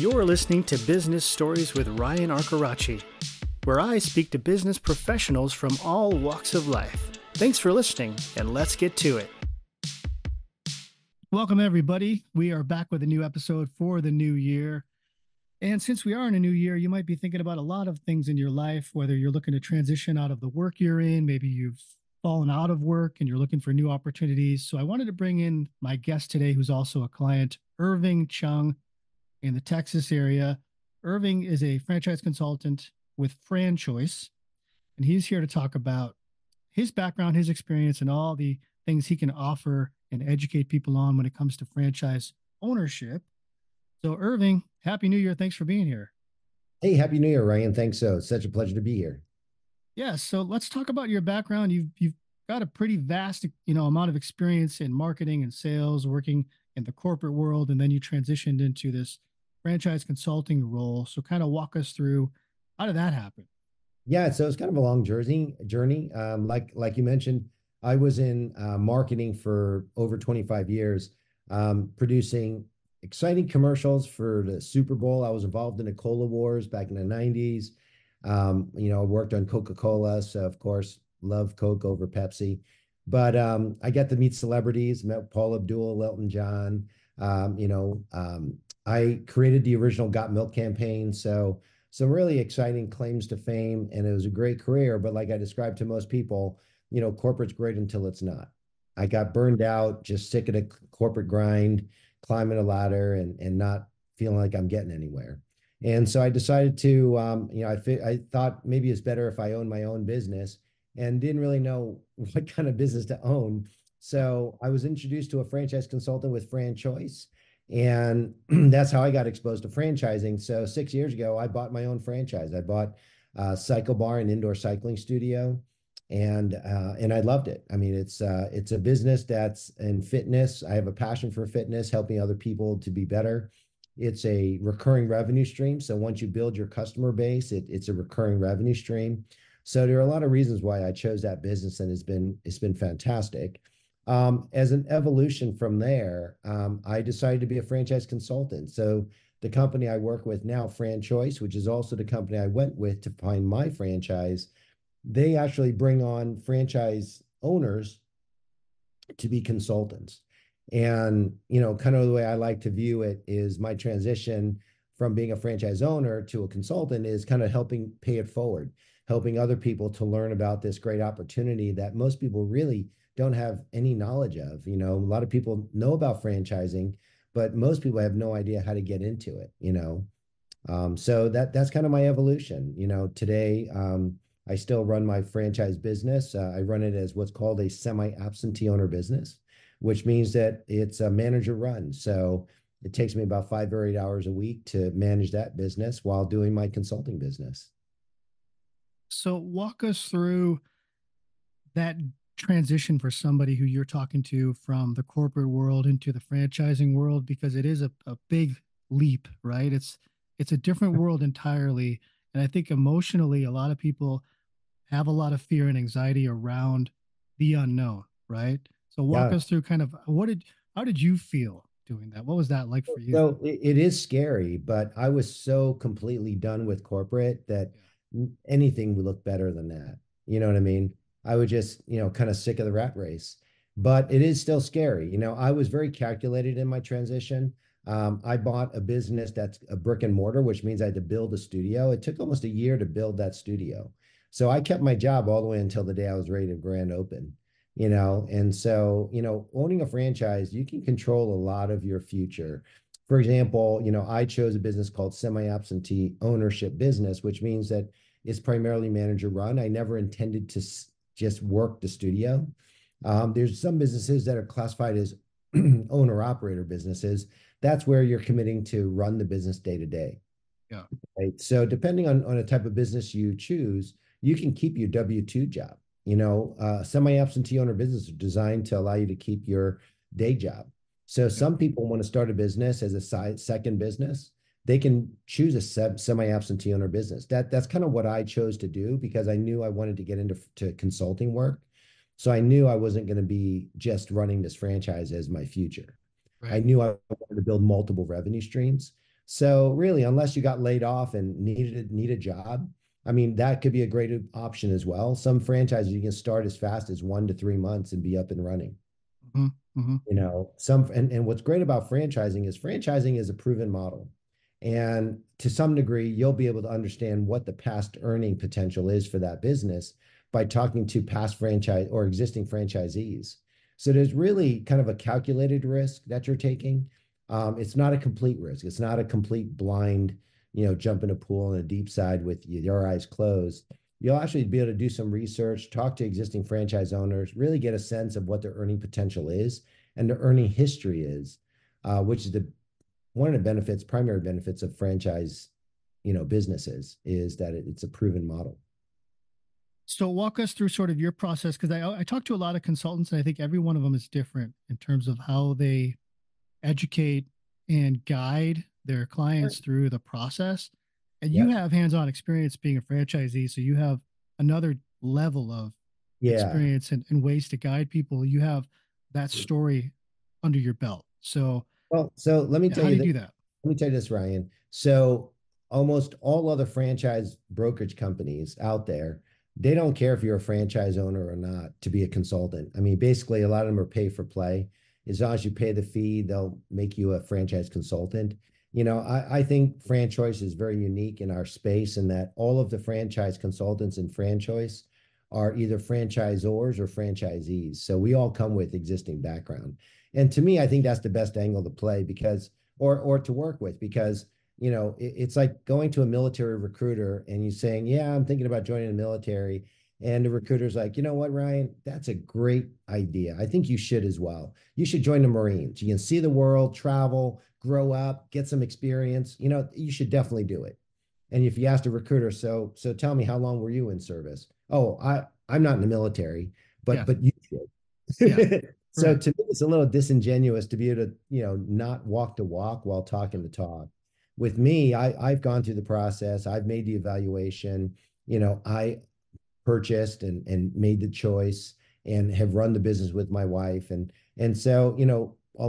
You're listening to Business Stories with Ryan Arcoraci, where I speak to business professionals from all walks of life. Thanks for listening, and let's get to it. Welcome, everybody. We are back with a new episode for the new year. And since we are in a new year, you might be thinking about a lot of things in your life, whether you're looking to transition out of the work you're in, maybe you've fallen out of work and you're looking for new opportunities. So I wanted to bring in my guest today, who's also a client, Irving Chung in the Texas area. Irving is a franchise consultant with FranChoice, and he's here to talk about his background, his experience, and all the things he can offer and educate people on when it comes to franchise ownership. So, Irving, Happy New Year. Thanks for being here. Hey, Happy New Year, Ryan. Thanks so. It's such a pleasure to be here. Yeah. So let's talk about your background. You've you've got a pretty vast, you know, amount of experience in marketing and sales, working in the corporate world, and then you transitioned into this franchise consulting role. So kind of walk us through how did that happen? Yeah, so it's kind of a long journey. Journey, um, like like you mentioned, I was in uh, marketing for over 25 years, um, producing exciting commercials for the Super Bowl. I was involved in the Cola Wars back in the 90s. Um, you know, I worked on Coca Cola, so of course, love Coke over Pepsi. But um, I got to meet celebrities, met Paula Abdul, Elton John. Um, you know, um, I created the original Got Milk campaign. So some really exciting claims to fame, and it was a great career. But like I described to most people, you know, corporate's great until it's not. I got burned out, just sick of the corporate grind, climbing a ladder, and and not feeling like I'm getting anywhere. And so I decided to, um, you know, I I thought maybe it's better if I own my own business, and didn't really know what kind of business to own. So I was introduced to a franchise consultant with FranChoice, and that's how I got exposed to franchising. So six years ago, I bought my own franchise. I bought uh, CycleBar, an indoor cycling studio, and uh, and I loved it. I mean, it's uh, it's a business that's in fitness. I have a passion for fitness, helping other people to be better. It's a recurring revenue stream. So once you build your customer base, it, it's a recurring revenue stream. So there are a lot of reasons why I chose that business, and it's been it's been fantastic. Um, as an evolution from there, um, I decided to be a franchise consultant. So the company I work with now, FranChoice, which is also the company I went with to find my franchise, they actually bring on franchise owners to be consultants. And, you know, kind of the way I like to view it is my transition from being a franchise owner to a consultant is kind of helping pay it forward, helping other people to learn about this great opportunity that most people really don't have any knowledge of. You know, a lot of people know about franchising, but most people have no idea how to get into it, you know. Um, so that that's kind of my evolution. You know, today um, I still run my franchise business. Uh, I run it as what's called a semi-absentee owner business, which means that it's a manager run. So it takes me about five or eight hours a week to manage that business while doing my consulting business. So walk us through that transition for somebody who you're talking to from the corporate world into the franchising world because it is a, a big leap right? It's it's a different world entirely. And i think emotionally a lot of people have a lot of fear and anxiety around the unknown right? So walk yeah. us through kind of what did how did you feel doing that? What was that like for you? So it is scary but i was so completely done with corporate that yeah. Anything would look better than that you know what i mean I was just, you know, kind of sick of the rat race. But it is still scary. You know, I was very calculated in my transition. Um, I bought a business that's a brick and mortar, which means I had to build a studio. It took almost a year to build that studio. So I kept my job all the way until the day I was ready to grand open, you know. And so, you know, owning a franchise, you can control a lot of your future. For example, you know, I chose a business called semi absentee ownership business, which means that it's primarily manager run. I never intended to just work the studio. Um, there's some businesses that are classified as owner operator businesses. That's where you're committing to run the business day to day. Yeah. Right. So depending on on a type of business you choose, you can keep your W two job. You know, uh, semi absentee owner business are designed to allow you to keep your day job. So some people want to start a business as a side second business they can choose a semi-absentee owner business. That that's kind of what I chose to do because I knew I wanted to get into to consulting work. So I knew I wasn't going to be just running this franchise as my future. Right. I knew I wanted to build multiple revenue streams. So really, unless you got laid off and needed need a job, I mean, that could be a great option as well. Some franchises you can start as fast as one to three months and be up and running. Mm-hmm. Mm-hmm. You know, some and, and what's great about franchising is franchising is a proven model. And to some degree, you'll be able to understand what the past earning potential is for that business by talking to past franchise or existing franchisees. So there's really kind of a calculated risk that you're taking. Um, it's not a complete risk. It's not a complete blind, you know, jump in a pool in a deep side with your eyes closed. You'll actually be able to do some research, talk to existing franchise owners, really get a sense of what their earning potential is and their earning history is, uh, which is the one of the benefits, primary benefits of franchise, you know, businesses is that it, it's a proven model. So walk us through sort of your process because I I talk to a lot of consultants and I think every one of them is different in terms of how they educate and guide their clients sure. through the process. And yep. you have hands-on experience being a franchisee, so you have another level of yeah. experience and, and ways to guide people. You have that mm. story under your belt. So well, so let me tell you, you do that? Let me tell you this, Ryan. So almost all other franchise brokerage companies out there they don't care if you're a franchise owner or not to be a consultant. I mean, basically, a lot of them are pay for play. As long as you pay the fee, they'll make you a franchise consultant. You know, I, I think FranChoice is very unique in our space in that all of the franchise consultants in FranChoice are either franchisors or franchisees. So we all come with existing background. And to me, I think that's the best angle to play because, or or to work with because you know, it, it's like going to a military recruiter and you saying, "Yeah, I'm thinking about joining the military." And the recruiter's like, you know what, Ryan, that's a great idea. I think you should as well. You should join the Marines. You can see the world, travel, grow up, get some experience. You know, you should definitely do it. And if you ask a recruiter, so so tell me, how long were you in service? Oh, I I'm not in the military, but yeah. but you should. Yeah. so right. to me, it's a little disingenuous to be able to you know not walk the walk while talking the talk with me, I, I've gone through the process. I've made the evaluation. You know, I purchased and and made the choice and have run the business with my wife. And and so, you know, a,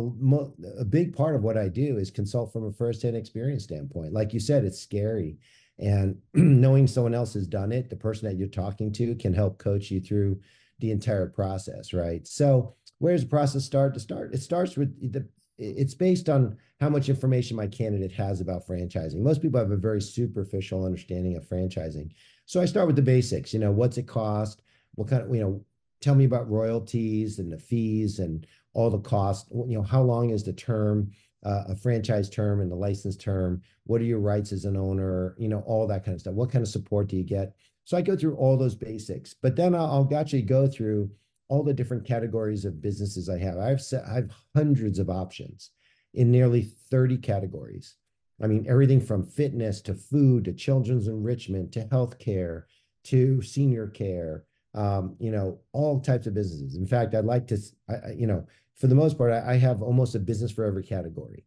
a big part of what I do is consult from a firsthand experience standpoint. Like you said, it's scary. And knowing someone else has done it, the person that you're talking to can help coach you through the entire process, right? So, where does the process start? To start, it starts with the it's based on how much information my candidate has about franchising. Most people have a very superficial understanding of franchising. So I start with the basics, you know, what's it cost? What kind of, you know, tell me about royalties and the fees and all the costs. You know, how long is the term, uh, a franchise term and the license term? What are your rights as an owner? You know, all that kind of stuff. What kind of support do you get? So I go through all those basics, but then I'll, I'll actually go through all the different categories of businesses I have. I've set, I have hundreds of options in nearly 30 categories. I mean, everything from fitness to food to children's enrichment to healthcare to senior care, um, you know, all types of businesses. In fact, I'd like to, I, you know, for the most part, I, I, have almost a business for every category,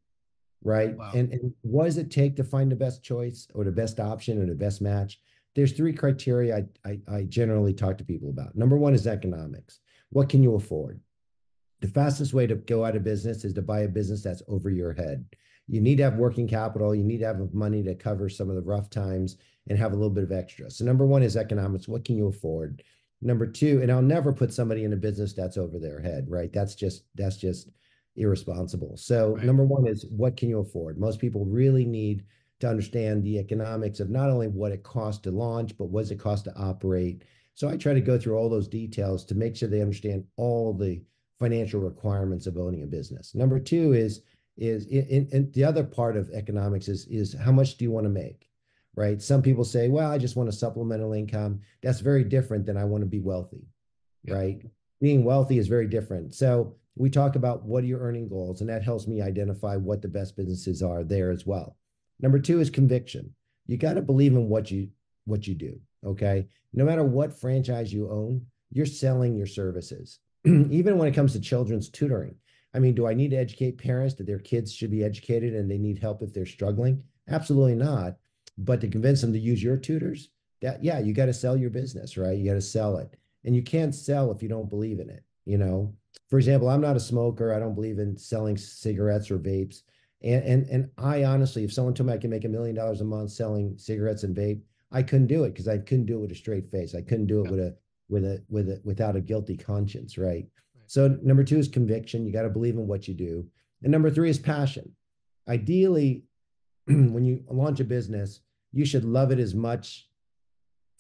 right? Wow. And, and what does it take to find the best choice or the best option or the best match? There's three criteria I, I, I generally talk to people about. Number one is economics. What can you afford? The fastest way to go out of business is to buy a business that's over your head. You need to have working capital. You need to have money to cover some of the rough times and have a little bit of extra. So number one is economics. What can you afford? Number two, and I'll never put somebody in a business that's over their head, right? That's just that's just irresponsible. So right. number one is what can you afford? Most people really need to understand the economics of not only what it costs to launch, but what does it cost to operate so I try to go through all those details to make sure they understand all the financial requirements of owning a business. Number two is is in, in the other part of economics is is how much do you want to make, right? Some people say, well, I just want a supplemental income. That's very different than I want to be wealthy, yeah. right? Being wealthy is very different. So we talk about what are your earning goals, and that helps me identify what the best businesses are there as well. Number two is conviction. You got to believe in what you what you do. Okay. No matter what franchise you own, you're selling your services. Even when it comes to children's tutoring. I mean, do I need to educate parents that their kids should be educated and they need help if they're struggling? Absolutely not. But to convince them to use your tutors, that yeah, you got to sell your business, right? You got to sell it. And you can't sell if you don't believe in it, you know. For example, I'm not a smoker. I don't believe in selling cigarettes or vapes. And, and and I honestly, if someone told me I can make a million dollars a month selling cigarettes and vape, I couldn't do it because I couldn't do it with a straight face. I couldn't do it with a with a with a without a guilty conscience, right? So number two is conviction. You got to believe in what you do. And number three is passion. Ideally, when you launch a business, you should love it as much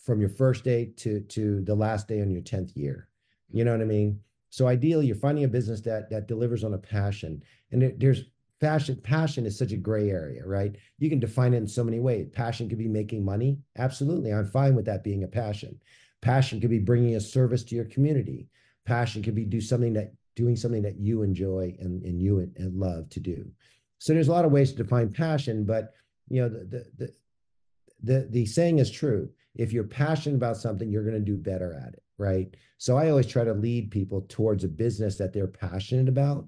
from your first day to to the last day on your 10th year. You know what I mean? So ideally, you're finding a business that that delivers on a passion. And there, there's passion. Passion is such a gray area, right? You can define it in so many ways. Passion could be making money. Absolutely, I'm fine with that being a passion. Passion could be bringing a service to your community. Passion could be do something that doing something that you enjoy and, and you and love to do. So there's a lot of ways to define passion, but you know the the the the, saying is true. If you're passionate about something, you're going to do better at it, right? So I always try to lead people towards a business that they're passionate about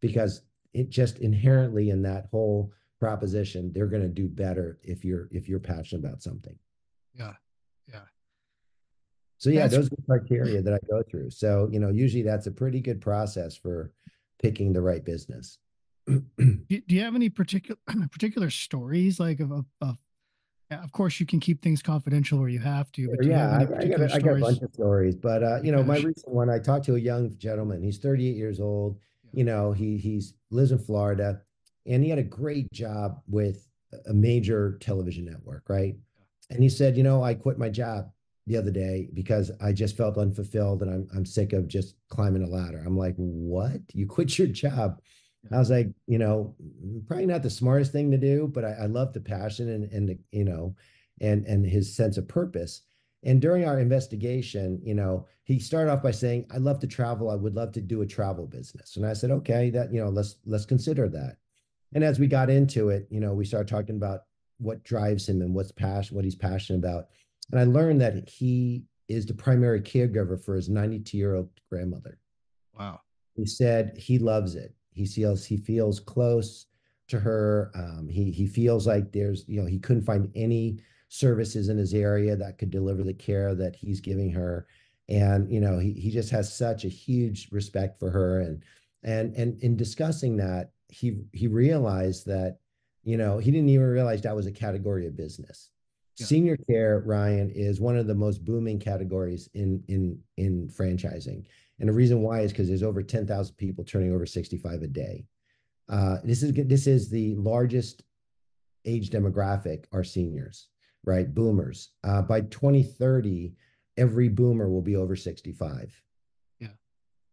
because it just inherently in that whole proposition, they're going to do better if you're if you're passionate about something. Yeah. So yeah, that's, those are the criteria that I go through. So, you know, usually that's a pretty good process for picking the right business. do, you have any particular particular stories like of, of, of of course you can keep things confidential where you have to but yeah I, I, got a, I, got a bunch of stories but uh, you know my recent one i talked to a young gentleman. He's 38 years old. You know he he's lives in florida and he had a great job with a major television network right? And he said you know i quit my job the other day because I just felt unfulfilled and I'm I'm sick of just climbing a ladder. I'm like, what? You quit your job? I was like, you know, probably not the smartest thing to do, but I, I love the passion and and the, you know, and and his sense of purpose. And during our investigation, you know, he started off by saying, "I love to travel. I would love to do a travel business." And I said, "Okay, that you know, let's let's consider that." And as we got into it, you know, we started talking about what drives him and what's passion, what he's passionate about. And I learned that he is the primary caregiver for his 92 year old grandmother. Wow. He said he loves it. He feels he feels close to her. Um, he he feels like there's you know he couldn't find any services in his area that could deliver the care that he's giving her, and you know he he just has such a huge respect for her and and and in discussing that he he realized that you know he didn't even realize that was a category of business yeah. Senior care, Ryan, is one of the most booming categories in in in franchising, and the reason why is because there's over ten thousand people turning over sixty five a day. Uh, this is this is the largest age demographic are seniors, right? Boomers. Uh, by 2030, every boomer will be over 65. Yeah.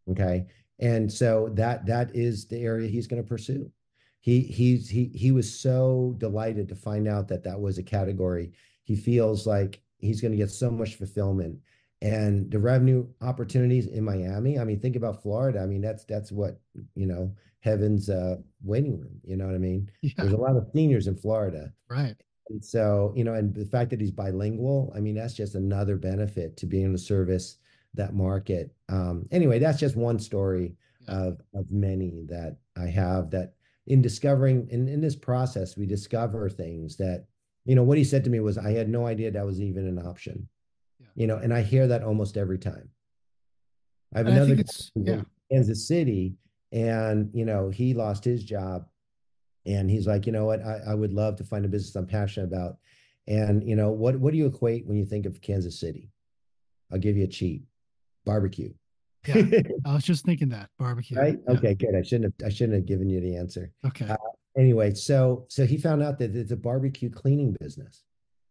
Okay. And so that that is the area he's going to pursue. He he's he he was so delighted to find out that that was a category he feels like he's going to get so much fulfillment and the revenue opportunities in Miami. I mean, think about Florida. I mean, that's that's what you know, heaven's uh, waiting room. You know what I mean? Yeah. There's a lot of seniors in Florida, right? And so you know, and the fact that he's bilingual, I mean, that's just another benefit to being able to service that market. Um, anyway, that's just one story yeah. of of many that I have that in discovering in in this process we discover things that you know what he said to me was i had no idea that was even an option. Yeah. you know and i hear that almost every time. I have and another I yeah. kansas city and you know he lost his job and he's like you know what? I, I would love to find a business i'm passionate about. And you know what what do you equate when you think of kansas city? I'll give you a cheat. Barbecue. Yeah. I was just thinking that barbecue. Right? Yeah. okay good. I shouldn't have i shouldn't have given you the answer. Okay. Uh, anyway, so so he found out that it's a barbecue cleaning business.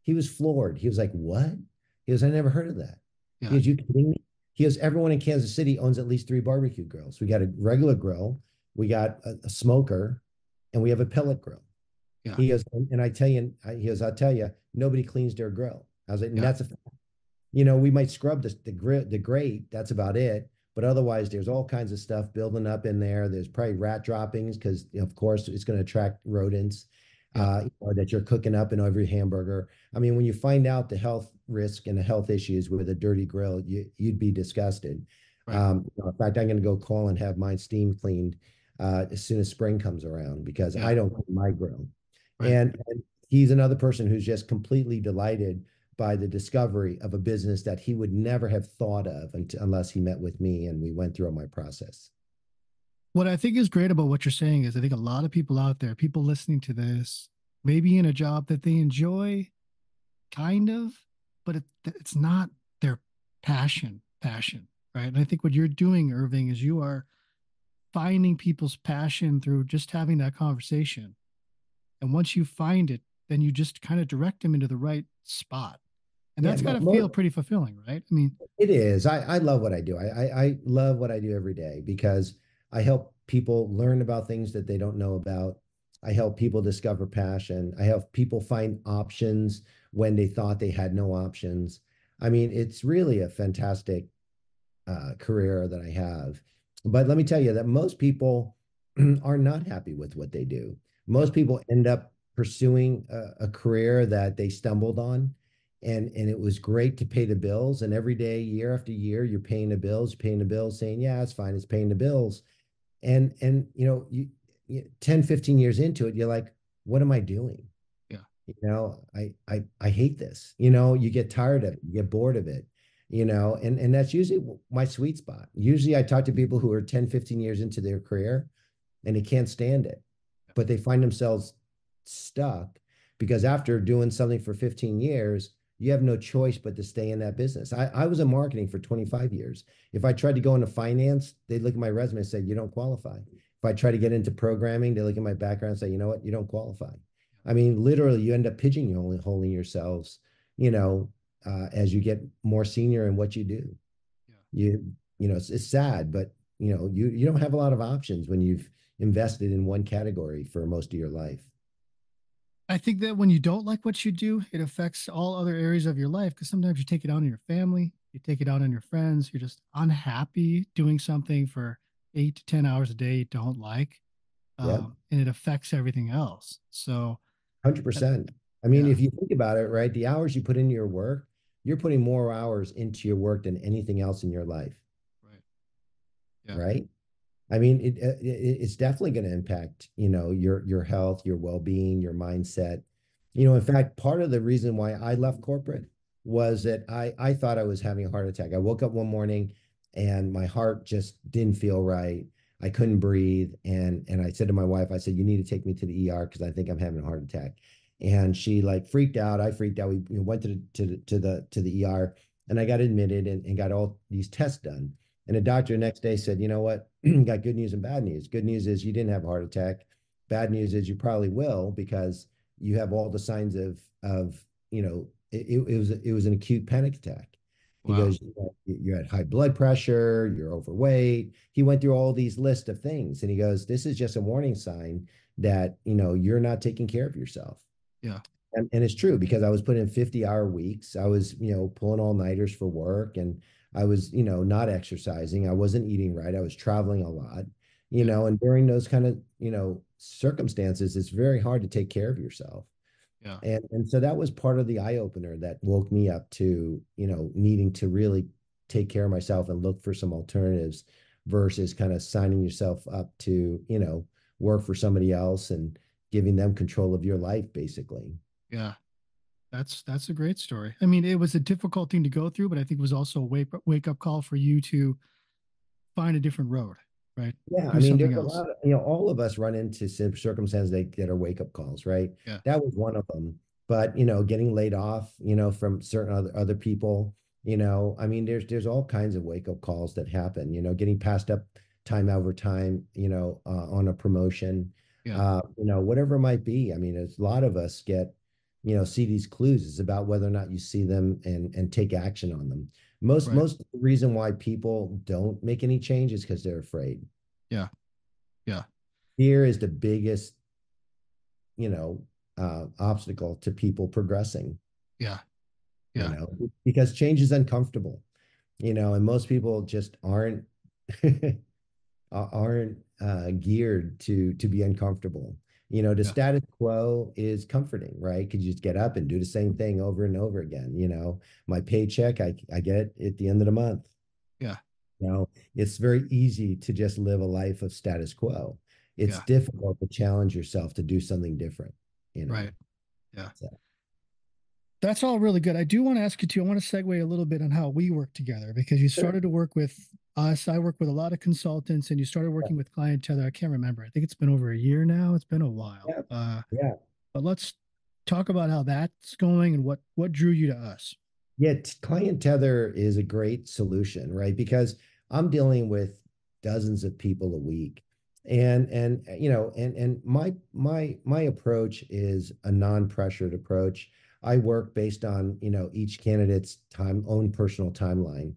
He was floored. He was like, "What?" He goes, "I never heard of that." Yeah. He goes, "You kidding me?" He goes, "Everyone in Kansas City owns at least three barbecue grills. We got a regular grill, we got a, a smoker, and we have a pellet grill." Yeah. He goes, and, I tell you, he goes, "I'll tell you, nobody cleans their grill." I was like, yeah. "That's a, you know, we might scrub the the, the grate. That's about it." But otherwise, there's all kinds of stuff building up in there. There's probably rat droppings because, of course, it's going to attract rodents uh, that you're cooking up in every hamburger. I mean, when you find out the health risk and the health issues with a dirty grill, you, would be disgusted. Right. Um, you know, in fact, I'm going to go call and have mine steam cleaned uh, as soon as spring comes around because yeah. I don't clean my grill. Right. And, and he's another person who's just completely delighted by the discovery of a business that he would never have thought of unless he met with me and we went through my process. What I think is great about what you're saying is I think a lot of people out there, people listening to this, maybe in a job that they enjoy, kind of, but it, it's not their passion, passion, right? And I think what you're doing, Irving, is you are finding people's passion through just having that conversation. And once you find it, then you just kind of direct them into the right spot. And that's yeah, got to feel pretty fulfilling, right? I mean, it is. I, I love what I do. I, I, I love what I do every day because I help people learn about things that they don't know about. I help people discover passion. I help people find options when they thought they had no options. I mean, it's really a fantastic uh, career that I have. But let me tell you that most people are not happy with what they do. Most people end up pursuing a, a career that they stumbled on and and it was great to pay the bills and every day year after year you're paying the bills paying the bills saying yeah it's fine it's paying the bills. And and you know you, you 10 15 years into it you're like what am i doing? Yeah. You know I, I i hate this you know? You get tired of it you get bored of it you know? And and that's usually my sweet spot. Usually i talk to people who are 10 15 years into their career and they can't stand it but they find themselves stuck because after doing something for 15 years you have no choice but to stay in that business. I, I was in marketing for 25 years. If I tried to go into finance, they'd look at my resume and say, you don't qualify. If I try to get into programming, they look at my background and say, you know what, you don't qualify. I mean, literally, you end up pigeonholing yourselves, you know, uh, as you get more senior in what you do. Yeah. You, you know, it's, it's sad, but you know, you you don't have a lot of options when you've invested in one category for most of your life. I think that when you don't like what you do, it affects all other areas of your life because sometimes you take it out on your family, you take it out on your friends, you're just unhappy doing something for eight to 10 hours a day you don't like. Um, and it affects everything else. So, 100%. I mean, yeah. if you think about it, right, the hours you put into your work, you're putting more hours into your work than anything else in your life. Right. Yeah. Right. I mean, it, it it's definitely going to impact, you know, your your health, your well-being, your mindset. You know, in fact, part of the reason why I left corporate was that I I thought I was having a heart attack. I woke up one morning and my heart just didn't feel right. I couldn't breathe, and and I said to my wife, I said, "You need to take me to the ER because I think I'm having a heart attack." And she like freaked out. I freaked out. We went to the to the to the to the ER, and I got admitted and, and got all these tests done. And the doctor the next day said, you know what? got good news and bad news. Good news is you didn't have a heart attack. Bad news is you probably will because you have all the signs of of you know it, it was it was an acute panic attack. Wow. He goes, you had high blood pressure, you're overweight. He went through all these list of things, and he goes, this is just a warning sign that you know you're not taking care of yourself. Yeah. And, and it's true because I was putting in 50 hour weeks. I was, you know, pulling all nighters for work and I was, you know, not exercising. I wasn't eating right. I was traveling a lot, you know, and during those kind of, you know, circumstances, it's very hard to take care of yourself. Yeah. And and so that was part of the eye opener that woke me up to, you know, needing to really take care of myself and look for some alternatives versus kind of signing yourself up to, you know, work for somebody else and giving them control of your life basically. Yeah. That's that's a great story. I mean, it was a difficult thing to go through, but I think it was also a wake wake up call for you to find a different road, right? Yeah, Do I mean, there's else. a lot. Of, you know, all of us run into circumstances that, that are wake up calls, right? Yeah, that was one of them. But you know, getting laid off, you know, from certain other other people, you know, I mean, there's there's all kinds of wake up calls that happen. You know, getting passed up time over time, you know, uh, on a promotion, yeah. uh, you know, whatever it might be. I mean, a lot of us get you know see these clues it's about whether or not you see them and and take action on them. Most right. most reason why people don't make any changes because they're afraid. Yeah. Yeah. Fear is the biggest you know uh obstacle to people progressing. Yeah. Yeah. you know because change is uncomfortable you know and most people just aren't aren't uh geared to to be uncomfortable you know, the yeah. status quo is comforting, right? Because you just get up and do the same thing over and over again. You know, my paycheck, I, I get it at the end of the month. Yeah. You know, it's very easy to just live a life of status quo. It's yeah. difficult to challenge yourself to do something different. You know? Right. Yeah. So. That's all really good. I do want to ask you too. I want to segue a little bit on how we work together because you started to work with us. I work with a lot of consultants, and you started working with ClientTether. I can't remember. I think it's been over a year now. It's been a while. Yeah. Uh, Yeah. but let's talk about how that's going and what what drew you to us. Yeah, ClientTether is a great solution, right? Because I'm dealing with dozens of people a week. And and uh, you know, and and my my my approach is a non-pressured approach. I work based on, you know, each candidate's time own personal timeline.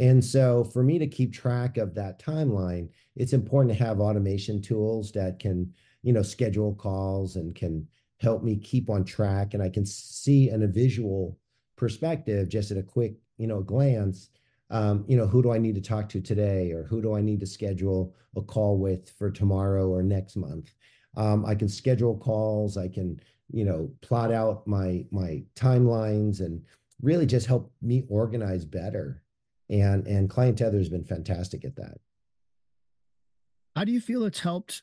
And so for me to keep track of that timeline, it's important to have automation tools that can, you know, schedule calls and can help me keep on track and I can see in a visual perspective, just at a quick, you know, glance, um, you know, who do I need to talk to today, or who do I need to schedule a call with for tomorrow or next month? Um, I can schedule calls. I can, you know, plot out my my timelines and really just help me organize better. And and ClientTether has been fantastic at that. How do you feel it's helped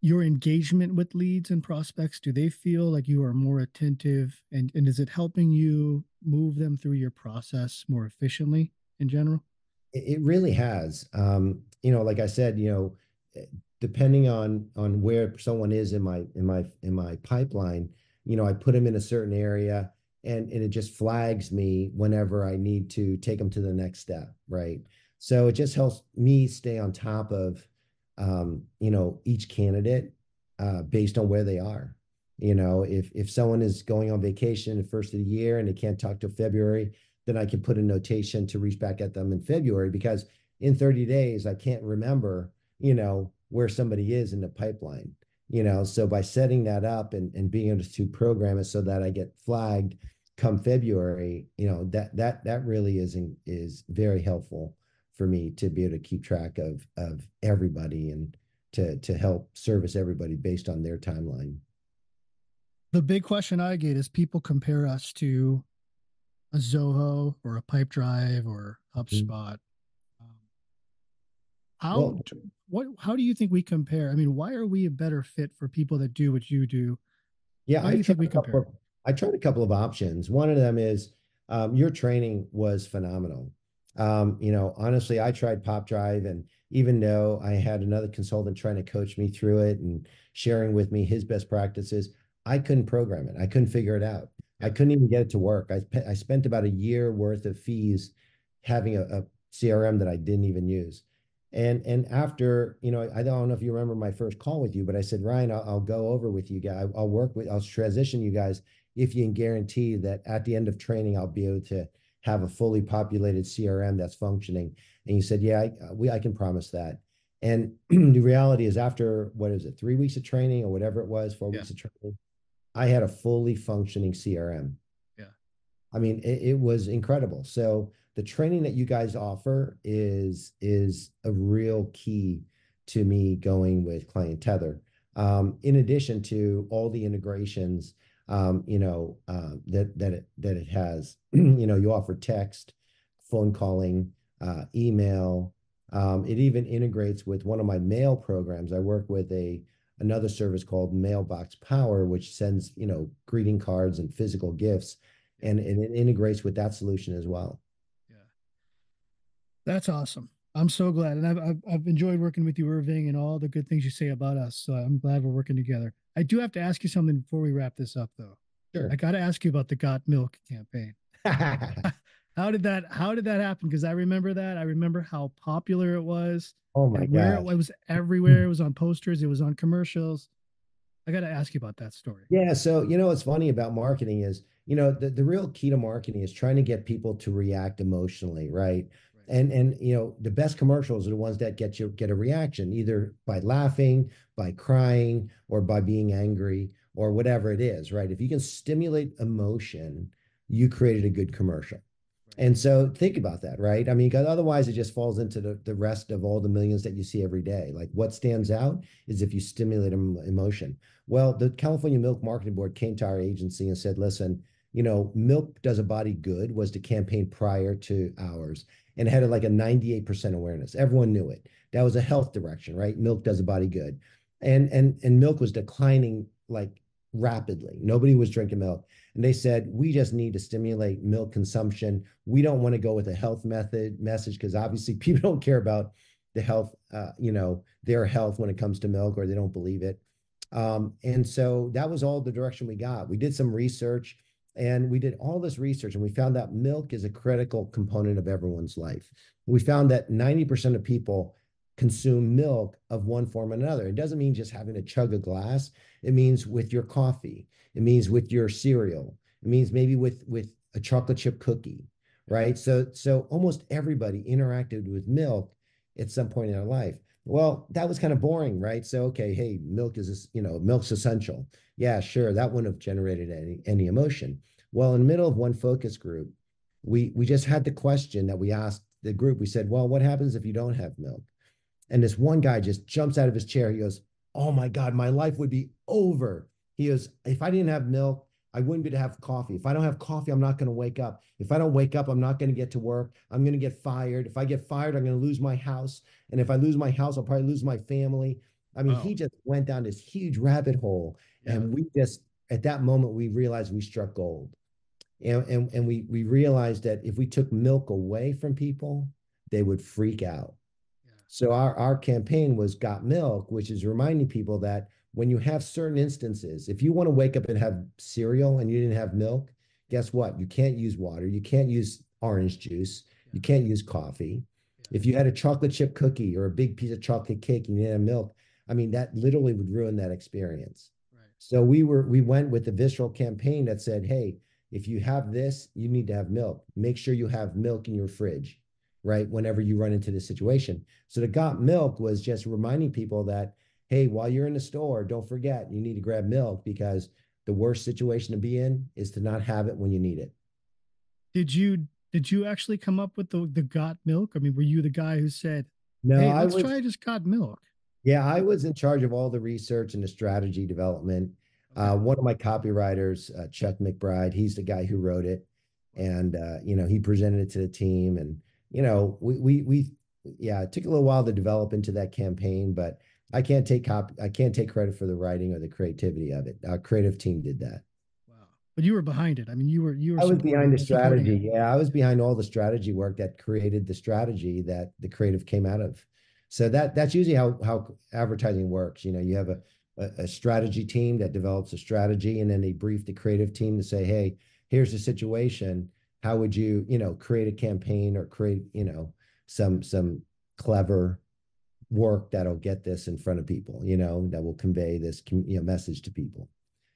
your engagement with leads and prospects? Do they feel like you are more attentive and, and is it helping you move them through your process more efficiently in general? It, really has. Um, you know, like I said, you know, depending on on where someone is in my in my in my pipeline, you know, I put them in a certain area and and it just flags me whenever I need to take them to the next step, right? So it just helps me stay on top of um, you know, each candidate uh, based on where they are. You know, if if someone is going on vacation the first of the year and they can't talk till February, then I can put a notation to reach back at them in February because in 30 days I can't remember, you know, where somebody is in the pipeline. You know, so by setting that up and, and being able to program it so that I get flagged come February, you know, that that that really is is very helpful for me to be able to keep track of of everybody and to to help service everybody based on their timeline. The big question I get is people compare us to a Zoho or a Pipedrive or HubSpot. Mm-hmm. How well, what how do you think we compare? I mean, why are we a better fit for people that do what you do? Yeah, how I do you think we compare? Of, I tried a couple of options. One of them is um, your training was phenomenal. Um, you know, honestly, I tried Pipedrive, and even though I had another consultant trying to coach me through it and sharing with me his best practices, I couldn't program it. I couldn't figure it out. I couldn't even get it to work. I I spent about a year worth of fees having a, a CRM that I didn't even use. And and after, you know, I don't know if you remember my first call with you, but I said, Ryan, I'll, I'll go over with you guys. I'll work with, I'll transition you guys if you can guarantee that at the end of training, I'll be able to have a fully populated CRM that's functioning. And you said, yeah, I, uh, we, I can promise that. And the reality is after, what is it, three weeks of training or whatever it was, four yeah. weeks of training, I had a fully functioning CRM. Yeah. I mean, it, it was incredible. So the training that you guys offer is, is a real key to me going with ClientTether. Um, in addition to all the integrations um, you know, uh, that that it that it has. you know, you offer text, phone calling, uh, email. Um, it even integrates with one of my mail programs. I work with a another service called Mailbox Power, which sends you know greeting cards and physical gifts, and, and it integrates with that solution as well. That's awesome. I'm so glad, and I've, I've, I've enjoyed working with you, Irving, and all the good things you say about us. So I'm glad we're working together. I do have to ask you something before we wrap this up, though. Sure. I got to ask you about the Got Milk campaign. how did that How did that happen? Because I remember that. I remember how popular it was. Oh my god! It was everywhere. It was on posters. It was on commercials. I got to ask you about that story. Yeah. So you know what's funny about marketing is you know the, the real key to marketing is trying to get people to react emotionally, right? And and you know the best commercials are the ones that get you get a reaction either by laughing by crying or by being angry or whatever it is right? If you can stimulate emotion you created a good commercial. And so think about that right? I mean because otherwise it just falls into the, the rest of all the millions that you see every day. Like what stands out is if you stimulate emotion. Well the california milk marketing board came to our agency and said listen you know milk does a body good was the campaign prior to ours and had like a 98% awareness. Everyone knew it. That was a health direction, right? Milk does a body good. And and and milk was declining like rapidly. Nobody was drinking milk. And they said, we just need to stimulate milk consumption. We don't want to go with a health method message because obviously people don't care about the health, uh, you know, their health when it comes to milk or they don't believe it. Um, and so that was all the direction we got. We did some research and we did all this research and we found that milk is a critical component of everyone's life. We found that 90% of people consume milk of one form or another. It doesn't mean just having to chug a glass. It means with your coffee. It means with your cereal. It means maybe with with a chocolate chip cookie, right? So so almost everybody interacted with milk at some point in their life. Well, that was kind of boring, right? So okay, hey, milk is you know milk's essential. Yeah, sure, that wouldn't have generated any any emotion. Well, in the middle of one focus group, we we just had the question that we asked the group. We said, well, what happens if you don't have milk? And this one guy just jumps out of his chair. He goes, Oh my God, my life would be over. He goes, If I didn't have milk, I wouldn't be to have coffee. If I don't have coffee, I'm not going to wake up. If I don't wake up, I'm not going to get to work. I'm going to get fired. If I get fired, I'm going to lose my house. And if I lose my house, I'll probably lose my family. I mean, he just went down this huge rabbit hole. Yeah. And we just, at that moment, we realized we struck gold. And, and, and we, we realized that if we took milk away from people, they would freak out. So our, our campaign was Got Milk, which is reminding people that when you have certain instances, if you want to wake up and have cereal and you didn't have milk, guess what? You can't use water. You can't use orange juice. You can't use coffee. If you had a chocolate chip cookie or a big piece of chocolate cake and you didn't have milk, I mean, that literally would ruin that experience. So we were we went with the visceral campaign that said, hey, if you have this, you need to have milk. Make sure you have milk in your fridge right? Whenever you run into this situation. So the got milk was just reminding people that, hey, while you're in the store, don't forget you need to grab milk because the worst situation to be in is to not have it when you need it. Did you did you actually come up with the the got milk? I mean, were you the guy who said, "No, hey, let's was, try just got milk"? Yeah, I was in charge of all the research and the strategy development. Uh, one of my copywriters, uh, Chuck McBride, he's the guy who wrote it, and uh, you know he presented it to the team, and you know, we we we yeah, it took a little while to develop into that campaign, but I can't take cop I can't take credit for the writing or the creativity of it. Our creative team did that. Wow. But you were behind it. I mean, you were you were I was behind the strategy. Yeah, I was behind all the strategy work that created the strategy that the creative came out of. So that that's usually how how advertising works. You know, you have a a, strategy team that develops a strategy and then they brief the creative team to say, "Hey, here's the situation. How would you you know create a campaign or create you know some some clever work that'll get this in front of people you know that will convey this you know message to people?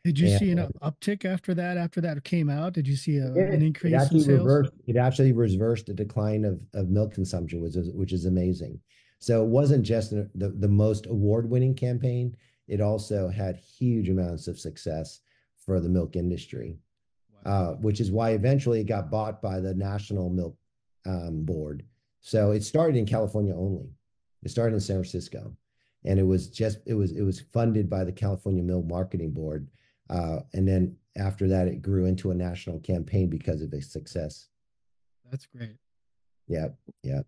Did you and, see an uptick after that after that came out? Did you see a, an increase it in sales? reversed, it actually reversed the decline of, of milk consumption which is which is amazing so it wasn't just the, the most award-winning campaign it also had huge amounts of success for the milk industry uh, which is why eventually it got bought by the National Milk um, Board. So it started in California only. It started in San Francisco, and it was just it was it was funded by the California Milk Marketing Board, uh, and then after that it grew into a national campaign because of its success. That's great. Yeah, yeah.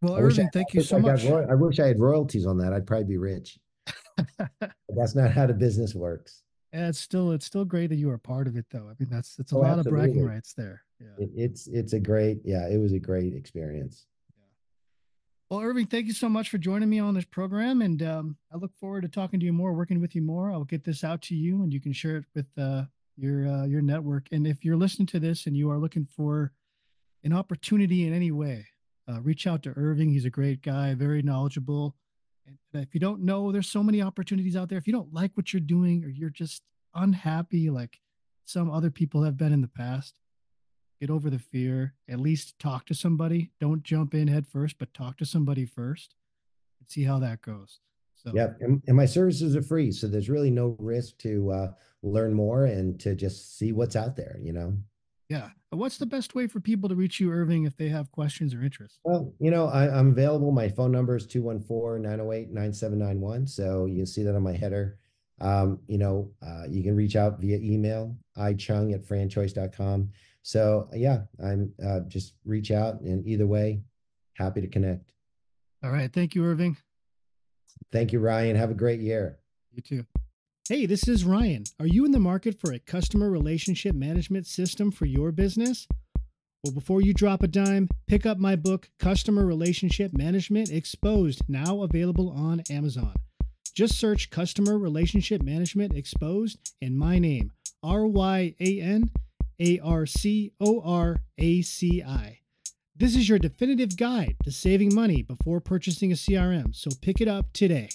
Well, I Irving, I, thank you so I much. I wish I had royalties on that. I'd probably be rich. that's not how the business works. Yeah, it's still it's still great that you are part of it though. I mean that's it's a oh, lot absolutely. of bragging rights there. Yeah. It, it's it's a great yeah, it was a great experience. Yeah. Well, Irving, thank you so much for joining me on this program and um, I look forward to talking to you more, working with you more. I'll get this out to you and you can share it with uh, your uh, your network. And if you're listening to this and you are looking for an opportunity in any way, uh, reach out to Irving. He's a great guy, very knowledgeable and if you don't know, there's so many opportunities out there. If you don't like what you're doing or you're just unhappy, like some other people have been in the past, get over the fear. At least talk to somebody. Don't jump in head first, but talk to somebody first and see how that goes. So, yeah. And, and my services are free. So there's really no risk to uh, learn more and to just see what's out there, you know? Yeah. What's the best way for people to reach you, Irving, if they have questions or interest? Well, you know, I, am available. My phone number is 214 908 9791. So you can see that on my header. Um, you know, uh, you can reach out via email, ichung at franchoice.com. So yeah, I'm uh, just reach out and either way, happy to connect. All right. Thank you, Irving. Thank you, Ryan. Have a great year. You too. Hey, this is Ryan. Are you in the market for a customer relationship management system for your business? Well, before you drop a dime, pick up my book, Customer Relationship Management Exposed, now available on Amazon. Just search Customer Relationship Management Exposed and my name, R Y A N A R C O R A C I. This is your definitive guide to saving money before purchasing a CRM, so pick it up today.